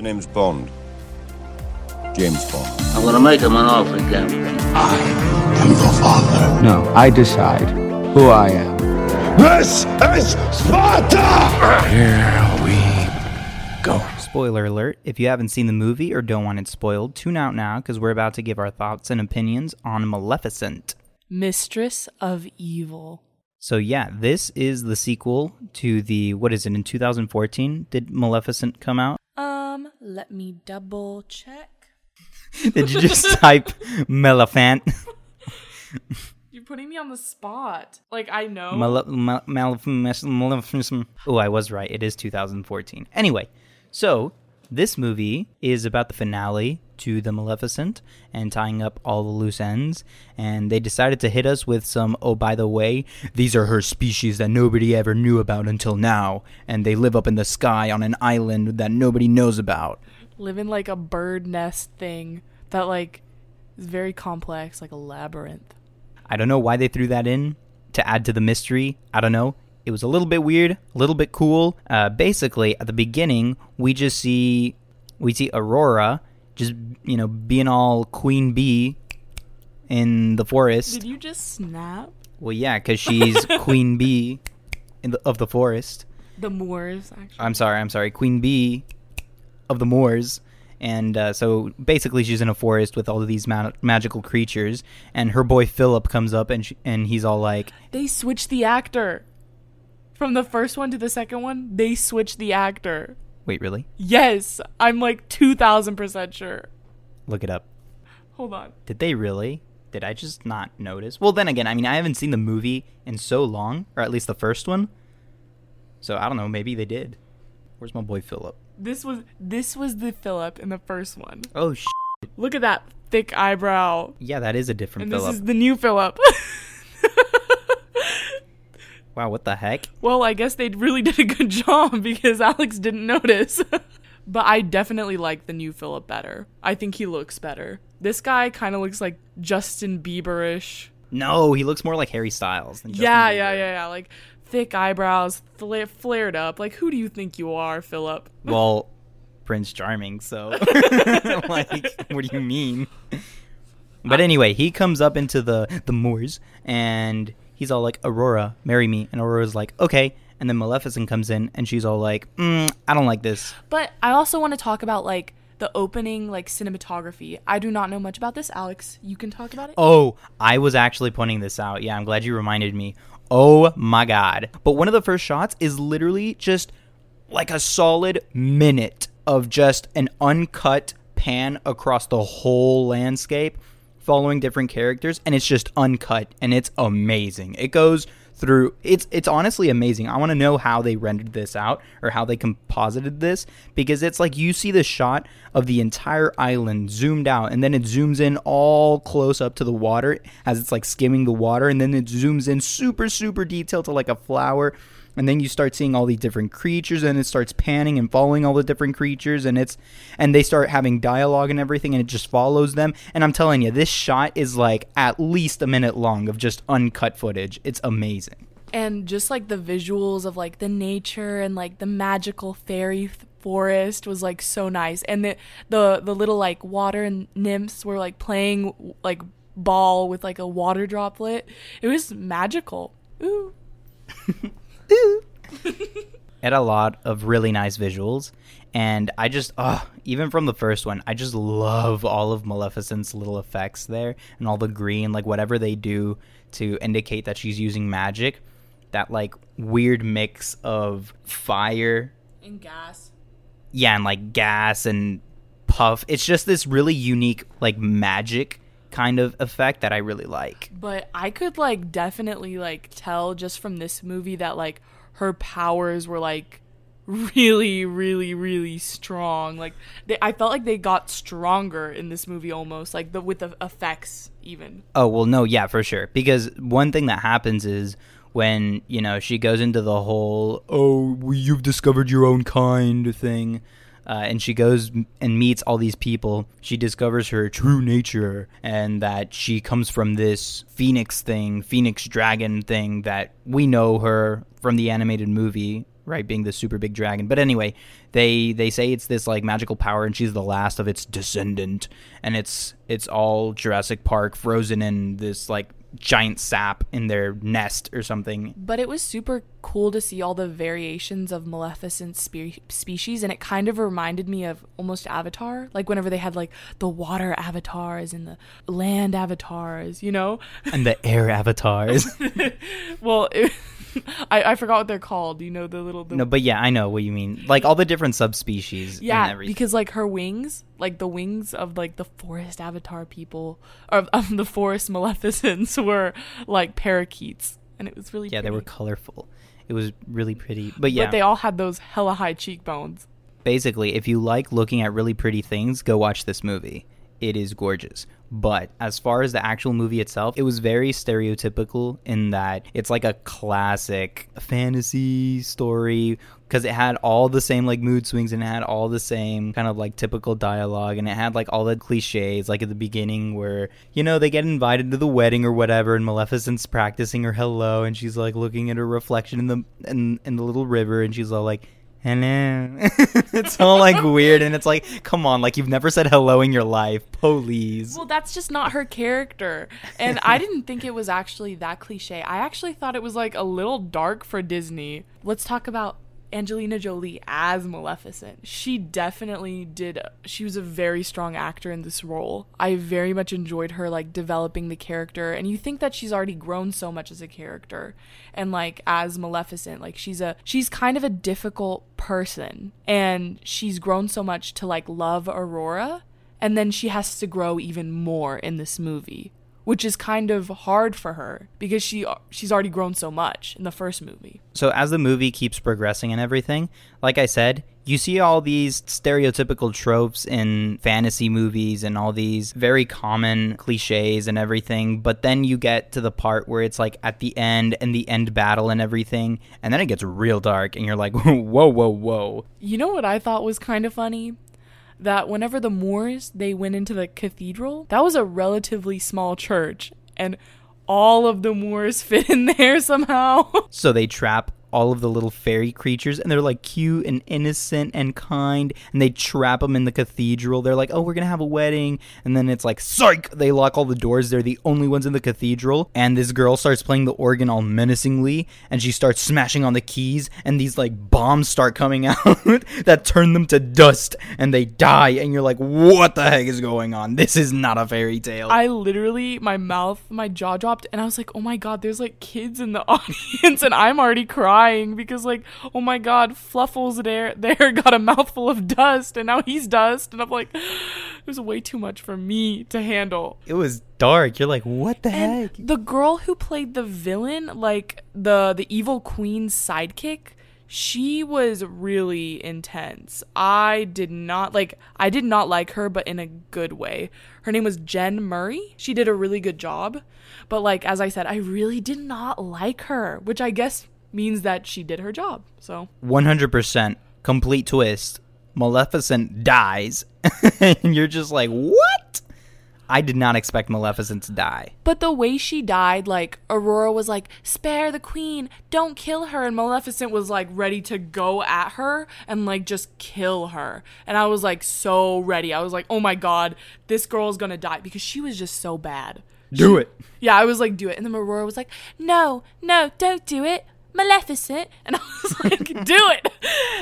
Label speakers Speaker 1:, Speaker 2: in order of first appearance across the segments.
Speaker 1: The name's Bond. James Bond.
Speaker 2: I'm gonna make him an offer again.
Speaker 3: I am the father.
Speaker 4: No, I decide who I am.
Speaker 3: This is Sparta!
Speaker 4: Here we go.
Speaker 5: Spoiler alert if you haven't seen the movie or don't want it spoiled, tune out now because we're about to give our thoughts and opinions on Maleficent.
Speaker 6: Mistress of Evil.
Speaker 5: So, yeah, this is the sequel to the, what is it, in 2014? Did Maleficent come out?
Speaker 6: Um, let me double check.
Speaker 5: Did you just type Maleficent?
Speaker 6: You're putting me on the spot. Like I know.
Speaker 5: Male- Mal- Maleficent. Maleficent. Oh, I was right. It is 2014. Anyway, so this movie is about the finale to the Maleficent and tying up all the loose ends. And they decided to hit us with some, oh, by the way, these are her species that nobody ever knew about until now. And they live up in the sky on an island that nobody knows about.
Speaker 6: Live in like a bird nest thing that like is very complex, like a labyrinth.
Speaker 5: I don't know why they threw that in to add to the mystery. I don't know. It was a little bit weird, a little bit cool. Uh, basically, at the beginning, we just see we see Aurora just you know being all queen bee in the forest.
Speaker 6: Did you just snap?
Speaker 5: Well, yeah, because she's queen bee in the, of the forest.
Speaker 6: The Moors, actually.
Speaker 5: I'm sorry, I'm sorry, queen bee of the moors. And uh, so basically, she's in a forest with all of these ma- magical creatures, and her boy Philip comes up, and sh- and he's all like,
Speaker 6: They switched the actor. From the first one to the second one, they switched the actor.
Speaker 5: "Wait, really?
Speaker 6: Yes, I'm like 2000% sure.
Speaker 5: Look it up."
Speaker 6: Hold on.
Speaker 5: Did they really? Did I just not notice? Well, then again, I mean, I haven't seen the movie in so long, or at least the first one. So I don't know. Maybe they did. Where's my boy Philip?
Speaker 6: This was this was the Philip in the first one.
Speaker 5: Oh, sh-
Speaker 6: Look at that thick eyebrow.
Speaker 5: yeah, that is a different
Speaker 6: And this
Speaker 5: Philip.
Speaker 6: is the new Philip.
Speaker 5: Wow, what the heck?
Speaker 6: well, I guess they really did a good job because Alex didn't notice. but I definitely like the new Philip better. I think he looks better. This guy kind of looks like Justin Bieberish.
Speaker 5: No, he looks more like Harry Styles than Justin
Speaker 6: yeah,
Speaker 5: Bieber.
Speaker 6: yeah, yeah, yeah. Like thick eyebrows, fla- flared up. Like who do you think you are, Philip?
Speaker 5: Well, Prince Charming. So, like, what do you mean? But anyway, he comes up into the the moors and he's all like, "Aurora, marry me," and Aurora's like, "Okay." And then Maleficent comes in and she's all like, mm, "I don't like this."
Speaker 6: But I also want to talk about like the opening like cinematography. I do not know much about this, Alex. You can talk about it.
Speaker 5: Oh, I was actually pointing this out. Yeah, I'm glad you reminded me. Oh my god. But one of the first shots is literally just like a solid minute of just an uncut pan across the whole landscape following different characters and it's just uncut and it's amazing. It goes through it's it's honestly amazing. I want to know how they rendered this out or how they composited this because it's like you see the shot of the entire island zoomed out and then it zooms in all close up to the water as it's like skimming the water and then it zooms in super super detailed to like a flower and then you start seeing all these different creatures and it starts panning and following all the different creatures and it's and they start having dialogue and everything and it just follows them. And i'm telling you this shot is like at least a minute long of just uncut footage. It's amazing.
Speaker 6: And just like the visuals of like the nature and like the magical fairy th- forest was like so nice. And the the the little like water nymphs were like playing like ball with like a water droplet. It was magical. Ooh
Speaker 5: it had a lot of really nice visuals and i just uh even from the first one i just love all of maleficent's little effects there and all the green like whatever they do to indicate that she's using magic that like weird mix of fire
Speaker 6: and gas.
Speaker 5: Yeah and like gas and puff. It's just this really unique like magic kind of effect that i really like.
Speaker 6: But i could like definitely like tell just from this movie that like her powers were like really really really strong. Like they, i felt like they got stronger in this movie almost like the with the effects even.
Speaker 5: Oh well no yeah for sure. Because one thing that happens is when you know she goes into the whole oh you've discovered your own kind thing uh, and she goes and meets all these people she discovers her true nature and that she comes from this phoenix thing phoenix dragon thing that we know her from the animated movie right? Being the super big dragon. But anyway, they they say it's this like magical power, and she's the last of its descendant, and it's it's all Jurassic Park frozen in this like giant sap in their nest or something.
Speaker 6: But it was super cool to see all the variations of Maleficent spe- species, and it kind of reminded me of almost Avatar. Like whenever they had like the water avatars and the land avatars, you know?
Speaker 5: And the air avatars.
Speaker 6: Well, it, I, I forgot what they're called. You know, the little. The,
Speaker 5: no, but yeah, I know what you mean. Like all the different subspecies.
Speaker 6: yeah, because like her wings, like the wings of like the forest avatar people, or of the forest maleficents were like parakeets, and it was really
Speaker 5: yeah, they were colorful. It was really pretty. But yeah,
Speaker 6: But they all had those hella high cheekbones.
Speaker 5: basically, if you like looking at really pretty things, go watch this movie. It is gorgeous. But as far as the actual movie itself, it was very stereotypical in that it's like a classic fantasy story because it had all the same like mood swings and it had all the same kind of like typical dialogue and it had like all the cliches like at the beginning where you know they get invited to the wedding or whatever and Maleficent's practicing her hello and she's like looking at her reflection in the in, in the little river and she's all like hello. it's all like weird, and it's like, come on, like you've never said hello in your life, please.
Speaker 6: Well, that's just not her character. And I didn't think it was actually that cliche. I actually thought it was like a little dark for Disney. Let's talk about Angelina Jolie as Maleficent. She definitely did. She was a very strong actor in this role. I very much enjoyed her like developing the character and you think that she's already grown so much as a character and like as Maleficent, like she's a she's kind of a difficult person and she's grown so much to like love Aurora and then she has to grow even more in this movie which is kind of hard for her because she she's already grown so much in the first movie
Speaker 5: So as the movie keeps progressing and everything, like I said, you see all these stereotypical tropes in fantasy movies and all these very common cliches and everything, but then you get to the part where it's like at the end and the end battle and everything, and then it gets real dark and you're like, whoa, whoa, whoa.
Speaker 6: You know what I thought was kind of funny? That whenever the Moors they went into the cathedral, that was a relatively small church, and all of the Moors fit in there somehow.
Speaker 5: So they trap all of the little fairy creatures and they're like cute and innocent and kind and they trap them in the cathedral. They're like oh we're gonna have a wedding. And then it's like psych! They lock all the doors. They're the only ones in the cathedral. And this girl starts playing the organ all menacingly and she starts smashing on the keys and these like bombs start coming out that turn them to dust and they die. And you're like what the heck is going on? This is not a fairy tale.
Speaker 6: I literally, my mouth, my jaw dropped, and I was like, oh my god, there's like kids in the audience, and I'm already crying because, like, oh my god, Fluffles there, there got a mouthful of dust, and now he's dust, and I'm like, it was way too much for me to handle.
Speaker 5: it was dark you're like what the
Speaker 6: And
Speaker 5: heck
Speaker 6: the girl who played the villain, like the the evil queen's sidekick, she was really intense. I did not like I did not like her but in a good way. Her name was Jenn Murray. She did a really good job. But like as I said, I really did not like her, which I guess means that she did her job. So
Speaker 5: 100% complete twist. Maleficent dies. and you're just like, what? I did not expect Maleficent to die.
Speaker 6: But the way she died, like Aurora was like, "Spare the queen, don't kill her," and Maleficent was like ready to go at her and like just kill her. And I was like so ready. I was like, "Oh my god, this girl's gonna die," because she was just so bad.
Speaker 5: Do it.
Speaker 6: Yeah, I was like, "Do it," and then Aurora was like, "No, no, don't do it, Maleficent," and I was like, "Do it,"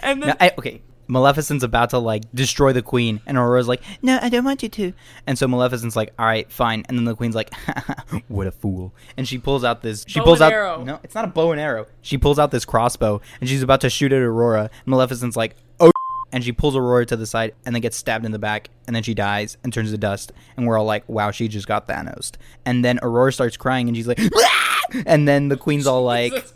Speaker 6: and then
Speaker 5: Now, I, okay. Maleficent's about to like destroy the queen, and Aurora's like, "No, I don't want you to." And so Maleficent's like, "All right, fine." And then the queen's like, "What a fool!" And she pulls out this. She
Speaker 6: Bow
Speaker 5: pulls out.
Speaker 6: arrow.
Speaker 5: No, it's not a bow and arrow. She pulls out this crossbow, and she's about to shoot at Aurora. Maleficent's like, "Oh!" And she pulls Aurora to the side, and then gets stabbed in the back, and then she dies and turns to dust. And we're all like, "Wow, she just got Thanos." And then Aurora starts crying, and she's like, and then the queen's all like.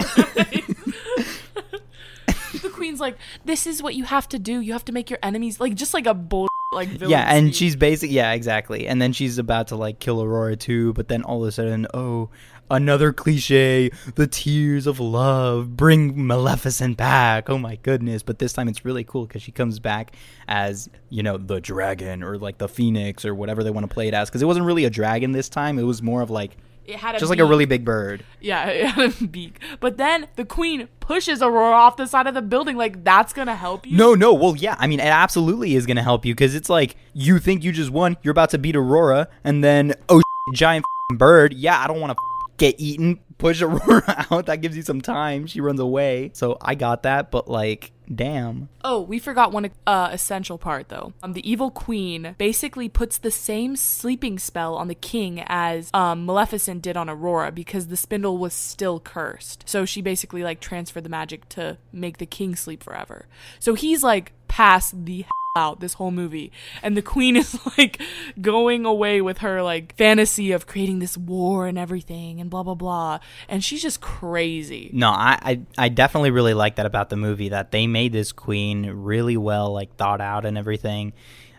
Speaker 6: the queen's like, "This is what you have to do. You have to make your enemies like just like a bull." Like
Speaker 5: yeah, and
Speaker 6: speech.
Speaker 5: she's basic. Yeah, exactly. And then she's about to like kill Aurora too, but then all of a sudden, oh, another cliche: the tears of love bring Maleficent back. Oh my goodness! But this time it's really cool because she comes back as you know the dragon or like the phoenix or whatever they want to play it as. Because it wasn't really a dragon this time; it was more of like
Speaker 6: it had a
Speaker 5: Just like a really big bird.
Speaker 6: Yeah, it had a beak. But then the queen pushes Aurora off the side of the building. Like that's gonna help you.
Speaker 5: No, no. Well, yeah. I mean, it absolutely is to help you because it's like you think you just won. You're about to beat Aurora, and then oh, giant bird. Yeah, I don't want to get eaten. Push Aurora out. That gives you some time. She runs away. So I got that, but like, damn.
Speaker 6: Oh, we forgot one uh, essential part though. Um, the evil queen basically puts the same sleeping spell on the king as um, Maleficent did on Aurora because the spindle was still cursed. So she basically like transferred the magic to make the king sleep forever. So he's like past the out this whole movie. And the queen is like going away with her like fantasy of creating this war and everything and blah blah blah. And she's just crazy.
Speaker 5: No, I, I, I definitely really like that about the movie that they made this queen really well, like thought out and everything.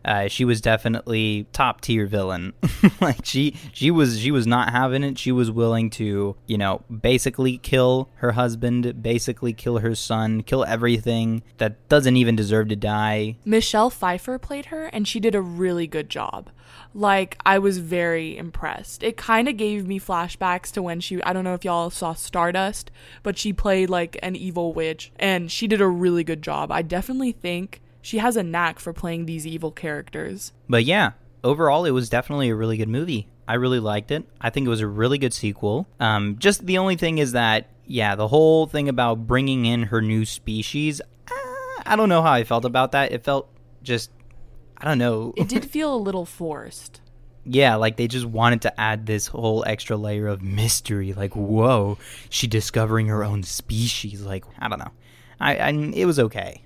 Speaker 5: Uh, she was definitely top tier villain. like she she was she was not having it. She was willing to you know basically kill her husband, basically kill her son, kill everything that doesn't even deserve to die.
Speaker 6: Michelle Pfeiffer played her and she did a really good job. Like I was very impressed. It kind of gave me flashbacks to when she I don't know if y'all saw Stardust, but she played like an evil witch and she did a really good job. I definitely think she has a knack for playing these evil characters.
Speaker 5: But yeah, overall, it was definitely a really good movie. I really liked it. I think it was a really good sequel. Um, just the only thing is that, yeah, the whole thing about bringing in her new species, uh, I don't know how I felt about that. It felt just, I don't know.
Speaker 6: It did feel a little forced.
Speaker 5: yeah, like they just wanted to add this whole extra layer of mystery. Like, whoa, she discovering her own species. Like, I don't know. I, I it was okay.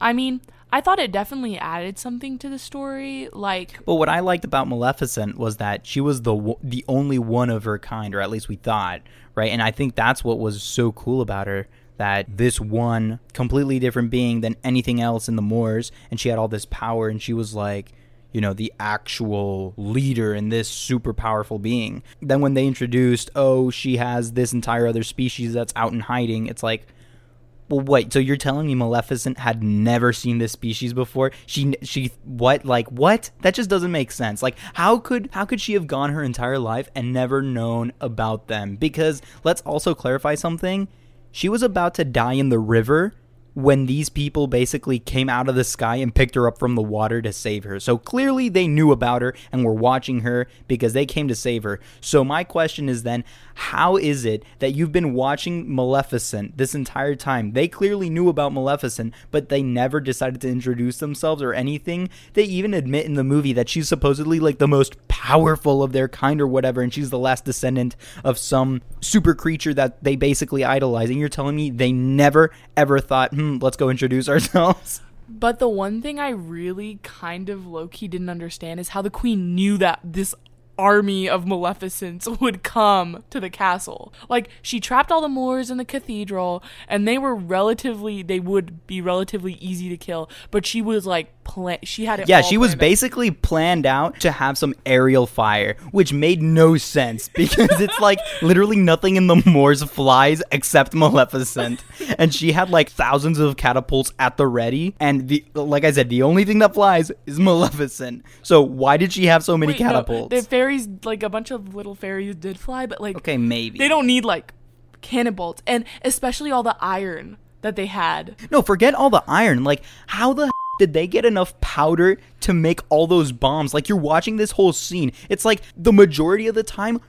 Speaker 6: I mean, I thought it definitely added something to the story. Like,
Speaker 5: But what I liked about Maleficent was that she was the the only one of her kind, or at least we thought, right? And I think that's what was so cool about her. That this one completely different being than anything else in the Moors, and she had all this power, and she was like, you know, the actual leader in this super powerful being. Then when they introduced, oh, she has this entire other species that's out in hiding, it's like, well, wait. So you're telling me Maleficent had never seen this species before? She, she, what? Like what? That just doesn't make sense. Like how could how could she have gone her entire life and never known about them? Because let's also clarify something. She was about to die in the river when these people basically came out of the sky and picked her up from the water to save her. So clearly they knew about her and were watching her because they came to save her. So my question is then, how is it that you've been watching Maleficent this entire time? They clearly knew about Maleficent, but they never decided to introduce themselves or anything. They even admit in the movie that she's supposedly like the most powerful of their kind or whatever, and she's the last descendant of some super creature that they basically idolize. And you're telling me they never ever thought, hmm, Mm-hmm. let's go introduce ourselves?
Speaker 6: But the one thing I really kind of low key didn't understand is how the queen knew that this army of Maleficents would come to the castle. Like she trapped all the Moors in the cathedral and they were relatively they would be relatively easy to kill, but she was like plan she had it
Speaker 5: Yeah, she was
Speaker 6: planned out.
Speaker 5: basically planned out to have some aerial fire, which made no sense because it's like literally nothing in the moors flies except Maleficent. And she had like thousands of catapults at the ready. And the like I said, the only thing that flies is Maleficent. So why did she have so many
Speaker 6: Wait, no,
Speaker 5: catapults?
Speaker 6: the fairies like a bunch of little fairies did fly, but like
Speaker 5: okay, maybe.
Speaker 6: they don't need like cannon bolts and especially all the iron that they had.
Speaker 5: No, forget all the iron. Like, how the did they get enough powder to make all those bombs? Like, you're watching this whole scene. It's like the majority of the time,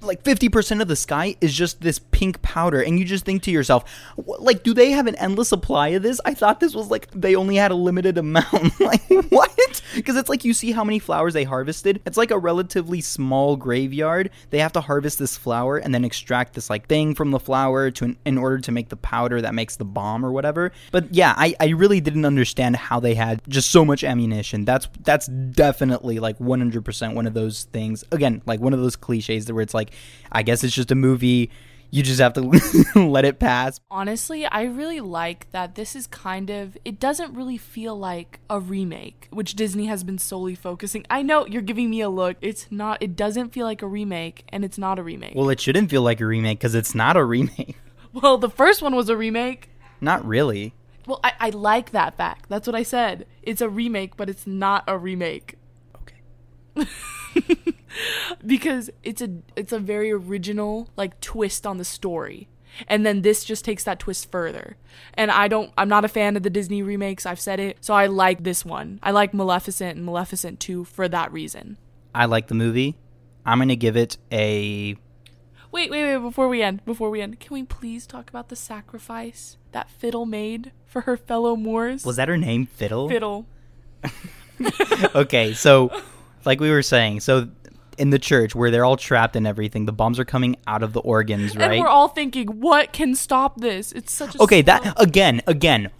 Speaker 5: like 50% of the sky is just this pink powder. And you just think to yourself, like, do they have an endless supply of this? I thought this was like they only had a limited amount. like, what? Because it's like you see how many flowers they harvested. It's like a relatively small graveyard. They have to harvest this flower and then extract this like thing from the flower to in order to make the powder that makes the bomb or whatever. But yeah, I, I really didn't understand how they had just so much ammunition. That's that's definitely like 100% one of those things. Again, like one of those cliches where it's like, I guess it's just a movie. You just have to let it pass.
Speaker 6: Honestly, I really like that this is kind of it doesn't really feel like a remake, which Disney has been solely focusing. I know you're giving me a look. It's not it doesn't feel like a remake and it's not a remake.
Speaker 5: Well, it shouldn't feel like a remake because it's not a remake.
Speaker 6: Well, the first one was a remake.
Speaker 5: Not really.
Speaker 6: Well, I, I like that fact. That's what I said. It's a remake, but it's not a remake.
Speaker 5: Okay.
Speaker 6: because it's a it's a very original like twist on the story. And then this just takes that twist further. And I don't I'm not a fan of the Disney remakes, I've said it. So I like this one. I like Maleficent and Maleficent 2 for that reason.
Speaker 5: I like the movie. I'm gonna give it a.
Speaker 6: Wait, wait, wait, before we end, before we end, can we please talk about the sacrifice that Fiddle made for her fellow Moors?
Speaker 5: Was that her name? Fiddle.
Speaker 6: Fiddle.
Speaker 5: okay, so like we were saying, so in the church where they're all trapped and everything, the bombs are coming out of the organs, right?
Speaker 6: And we're all thinking, what can stop this? It's such a
Speaker 5: okay, that again, again.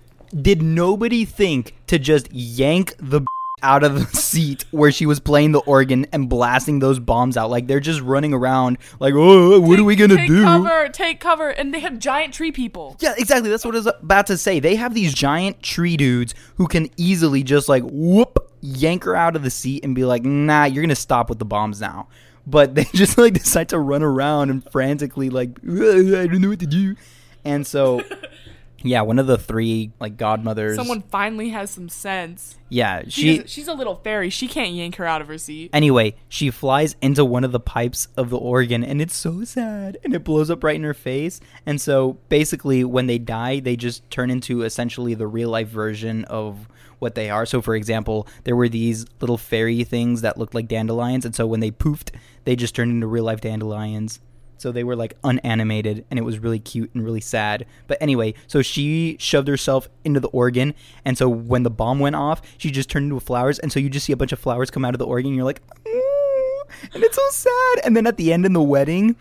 Speaker 5: Did nobody think to just yank the out of the seat where she was playing the organ and blasting those bombs out? Like they're just running around, like, oh, what are we gonna
Speaker 6: take
Speaker 5: do?
Speaker 6: cover, take cover, and they have giant tree people.
Speaker 5: Yeah, exactly. That's what I was about to say. They have these giant tree dudes who can easily just like whoop, yank her out of the seat and be like, nah, you're gonna stop with the bombs now. But they just like decide to run around and frantically like, I don't know what to do. And so, yeah, one of the three like godmothers.
Speaker 6: Someone finally has some sense.
Speaker 5: yeah,
Speaker 6: She,
Speaker 5: she.
Speaker 6: she's a little fairy. She can't yank her out of her seat.
Speaker 5: Anyway, she flies into one of the pipes of the organ and it's so sad and it blows up right in her face. And so basically, when they die, they just turn into essentially the real life version of what they are. So, for example, there were these little fairy things that looked like dandelions. And so when they poofed, they just turned into real life dandelions. So they were like unanimated and it was really cute and really sad. But anyway, so she shoved herself into the organ. And so when the bomb went off, she just turned into flowers. And so you just see a bunch of flowers come out of the organ. And you're like, "Ooh," and it's so sad. And then at the end in the wedding,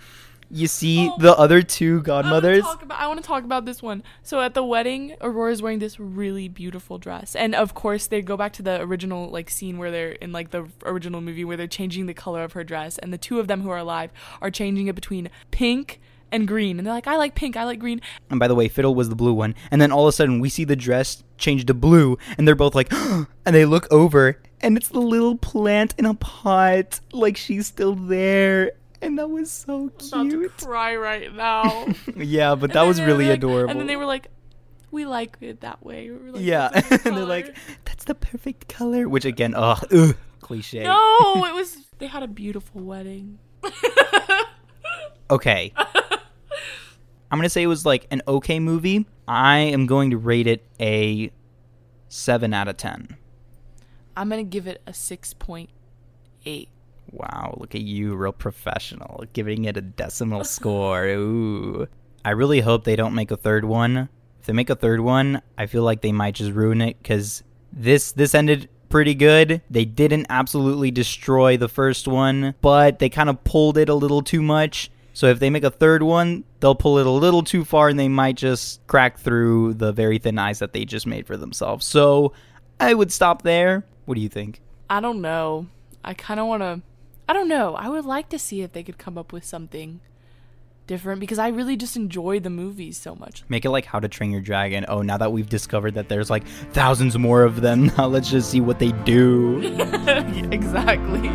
Speaker 5: you see
Speaker 6: Oh.
Speaker 5: the other two godmothers.
Speaker 6: about- I want to talk about this one. So at the wedding, Aurora's wearing this really beautiful dress, and of course they go back to the original like scene where they're in like the original movie where they're changing the color of her dress, and the two of them who are alive are changing it between pink and green, and they're like, I like pink, I like green.
Speaker 5: And by the way, Fiddle was the blue one. And then all of a sudden, we see the dress change to blue, and they're both like, and they look over, and it's the little plant in a pot, like she's still there. And that was so
Speaker 6: I'm about to
Speaker 5: cute.
Speaker 6: cry right now.
Speaker 5: Yeah, but
Speaker 6: And
Speaker 5: that was really
Speaker 6: like-
Speaker 5: adorable.
Speaker 6: And then they were like, we like it that way. We were like,
Speaker 5: yeah,
Speaker 6: "That's a
Speaker 5: and they're like, that's the perfect color. Which again, oh, ugh cliche.
Speaker 6: no, it was. They had a beautiful wedding.
Speaker 5: Okay. I'm gonna say it was like an okay movie. I am going to rate it a seven out of ten.
Speaker 6: I'm gonna give it a six point eight.
Speaker 5: Wow, look at you, real professional, giving it a decimal score. Ooh. I really hope they don't make a third one. If they make a third one, I feel like they might just ruin it cuz this this ended pretty good. They didn't absolutely destroy the first one, but they kind of pulled it a little too much. So if they make a third one, they'll pull it a little too far and they might just crack through the very thin ice that they just made for themselves. So I would stop there. What do you think?
Speaker 6: I don't know. I kind of want to. I don't know. I would like to see if they could come up with something different because I really just enjoy the movies so much.
Speaker 5: Make it like How to Train Your Dragon. Oh, now that we've discovered that there's like thousands more of them, now let's just see what they do.
Speaker 6: exactly.